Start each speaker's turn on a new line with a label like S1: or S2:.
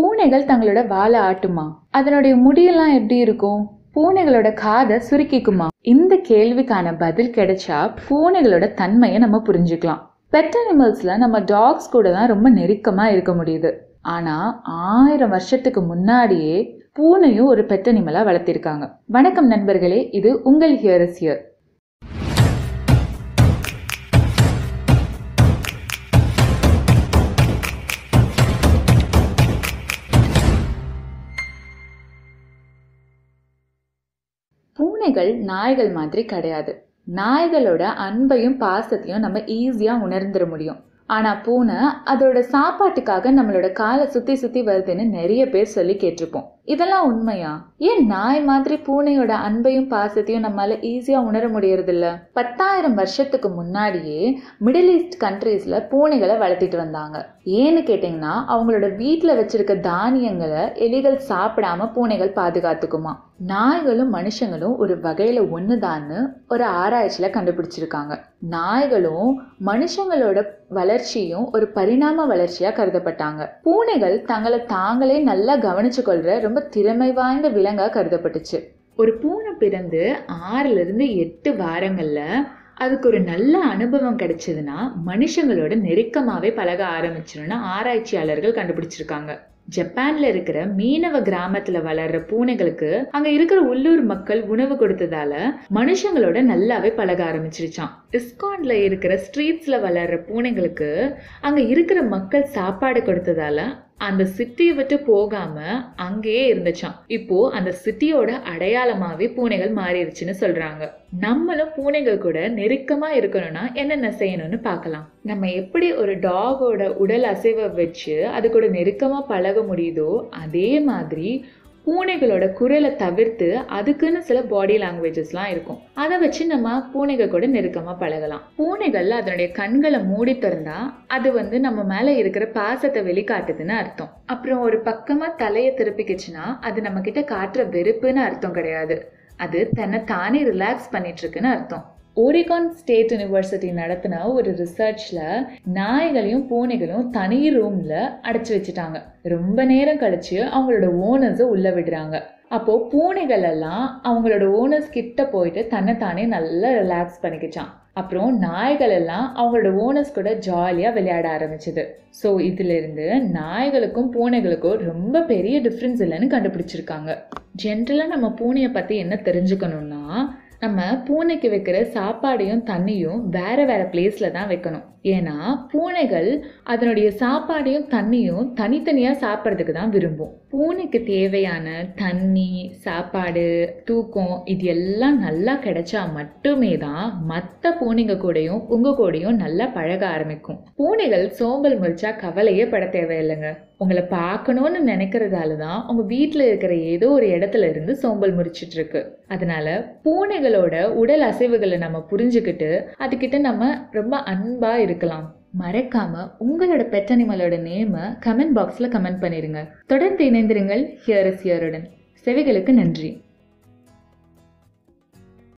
S1: பூனைகள் தங்களோட வாழை ஆட்டுமா? அதனுடைய முடியெல்லாம் எப்படி இருக்கும்? பூனைகளோட காதை சுருக்கிக்குமா? இந்த கேள்விக்கான பதில் கிடைச்சா பூனைகளோட தன்மையை நம்ம புரிஞ்சுக்கலாம். பெட் அனிமல்ஸ்ல நம்ம டாக்ஸ் கூட தான் ரொம்ப நெருக்கமா இருக்க முடியுது. ஆனா ஆயிரம் வருஷத்துக்கு முன்னாடியே பூனையும் ஒரு பெட் அனிமலா வளர்த்திருக்காங்க. வணக்கம் நண்பர்களே இது உங்கள் ஹியர் இஸ் ஹியர் பூனைகள் நாய்கள் மாதிரி கிடையாது. நாய்களோட அன்பையும் பாசத்தையும் நம்ம ஈஸியாக உணர்ந்துட முடியும். ஆனால் பூனை அதோட சாப்பாட்டுக்காக நம்மளோட காலை சுற்றி சுற்றி வருதுன்னு நிறைய பேர் சொல்லி கேட்டிருப்போம். இதெல்லாம் உண்மையா? ஏன் நாய் மாதிரி பூனையோட அன்பையும் பாசத்தையும் நம்மளால ஈஸியாக உணர முடியறதில்ல? பத்தாயிரம் வருஷத்துக்கு முன்னாடியே மிடில் ஈஸ்ட் கண்ட்ரீஸில் பூனைகளை வளர்த்திட்டு வந்தாங்க. ஏன்னு கேட்டிங்கன்னா அவங்களோட வீட்டில் வச்சிருக்க தானியங்களை எலிகள் சாப்பிடாம பூனைகள் பாதுகாத்துக்குமா? நாய்களும் மனுஷங்களும் ஒரு வகையில் ஒன்றுதான்னு ஒரு ஆராய்ச்சியில் கண்டுபிடிச்சிருக்காங்க. நாய்களும் மனுஷங்களோட வளர்ச்சியும் ஒரு பரிணாம வளர்ச்சியாக கருதப்பட்டாங்க. பூனைகள் தங்களை தாங்களே நல்லா கவனிச்சு கொள்கிற ரொம்ப திறமை வாய்ந்த விலங்காக கருதப்பட்டுச்சு. ஒரு பூனை பிறந்து ஆறிலிருந்து எட்டு வாரங்களில் அதுக்கு ஒரு நல்ல அனுபவம் கிடைச்சதுன்னா மனுஷங்களோட நெருக்கமாகவே பழக ஆரம்பிச்சிரும்னு ஆராய்ச்சியாளர்கள் கண்டுபிடிச்சிருக்காங்க. ஜப்பான்ல இருக்கிற மீனவ கிராமத்துல வளர்ற பூனைகளுக்கு அங்க இருக்கிற உள்ளூர் மக்கள் உணவு கொடுத்ததால மனுஷங்களோட நல்லாவே பழக ஆரம்பிச்சிருச்சான் இஸ்கான்ல இருக்கிற ஸ்ட்ரீட்ஸ்ல வளர்ற பூனைகளுக்கு அங்க இருக்கிற மக்கள் சாப்பாடு கொடுத்ததால அந்த சிட்டியை விட்டு போகாம அங்கேயே இருந்துச்சான் இப்போ அந்த சிட்டியோட அடையாளமாவே பூனைகள் மாறிடுச்சுன்னு சொல்றாங்க. நம்மளும் பூனைகள் கூட நெருக்கமா இருக்கணும்னா என்னென்ன செய்யணும்னு பார்க்கலாம். நம்ம எப்படி ஒரு டாகோட உடல் அசைவை வச்சு அது கூட நெருக்கமா பழக முடியுதோ அதே மாதிரி பூனைகளோட குரலை தவிர்த்து அதுக்குன்னு சில பாடி லாங்குவேஜஸ்லாம் இருக்கும். அதை வச்சு நம்ம பூனைகள் கூட நெருக்கமாக பழகலாம். பூனைகள் அதனுடைய கண்களை மூடி திறந்தா அது வந்து நம்ம மேலே இருக்கிற பாசத்தை வெளிக்காட்டுதுன்னு அர்த்தம். அப்புறம் ஒரு பக்கமாக தலையை திருப்பிக்கிச்சுன்னா அது நம்ம கிட்ட காட்டுற வெறுப்புன்னு அர்த்தம் கிடையாது. அது தன்னை தானே ரிலாக்ஸ் பண்ணிட்டு இருக்குன்னு அர்த்தம். ஓரிகான் ஸ்டேட் யூனிவர்சிட்டி நடத்தின ஒரு ரிசர்ச்சில் நாய்களையும் பூனைகளையும் தனி ரூமில் அடைச்சி வச்சுட்டாங்க. ரொம்ப நேரம் கழிச்சு அவங்களோட ஓனர்ஸை உள்ளே விடுறாங்க. அப்போது பூனைகள் எல்லாம் அவங்களோட ஓனர்ஸ் கிட்ட போயிட்டு தன்னைத்தானே நல்லா ரிலாக்ஸ் பண்ணிக்கிச்சான் அப்புறம் நாய்கள் எல்லாம் அவங்களோட ஓனர்ஸ் கூட ஜாலியாக விளையாட ஆரம்பிச்சது. ஸோ இதிலிருந்து நாய்களுக்கும் பூனைகளுக்கும் ரொம்ப பெரிய டிஃப்ரென்ஸ் இல்லைன்னு கண்டுபிடிச்சிருக்காங்க. ஜென்ரலாக நம்ம பூனையை பற்றி என்ன தெரிஞ்சுக்கணும்னா நம்ம பூனைக்கு வைக்கிற சாப்பாடையும் தண்ணியும் வேற வேற பிளேஸ்ல தான் வைக்கணும். ஏன்னா பூனைகள் அதனுடைய சாப்பாடையும் தண்ணியும் தனித்தனியாக சாப்பிட்றதுக்கு தான் விரும்பும். பூனைக்கு தேவையான தண்ணி சாப்பாடு தூக்கம் இது எல்லாம் நல்லா கிடைச்சா மட்டுமே தான் மற்ற பூனைங்க கூடயும் உங்க கூடயும் நல்லா பழக ஆரம்பிக்கும். பூனைகள் சோம்பல் முறிச்சா கவலையே பட தேவையில்லைங்க. உங்களை பார்க்கணும்னு நினைக்கிறதால தான் உங்கள் வீட்டில் இருக்கிற ஏதோ ஒரு இடத்துல இருந்து சோம்பல் முறிச்சிட்டு இருக்கு அதனால பூனைகளோட உடல் அசைவுகளை நம்ம புரிஞ்சுக்கிட்டு அதுக்கிட்ட நம்ம ரொம்ப அன்பாக இருக்கலாம். மறக்காம உங்களோட பெட் அனிமலோட நேமை கமெண்ட் பாக்ஸில் கமெண்ட் பண்ணிடுங்க தொடர்ந்து இணைந்திருங்கள். ஹியர் இஸ் ஹியருடன் செவிகளுக்கு நன்றி.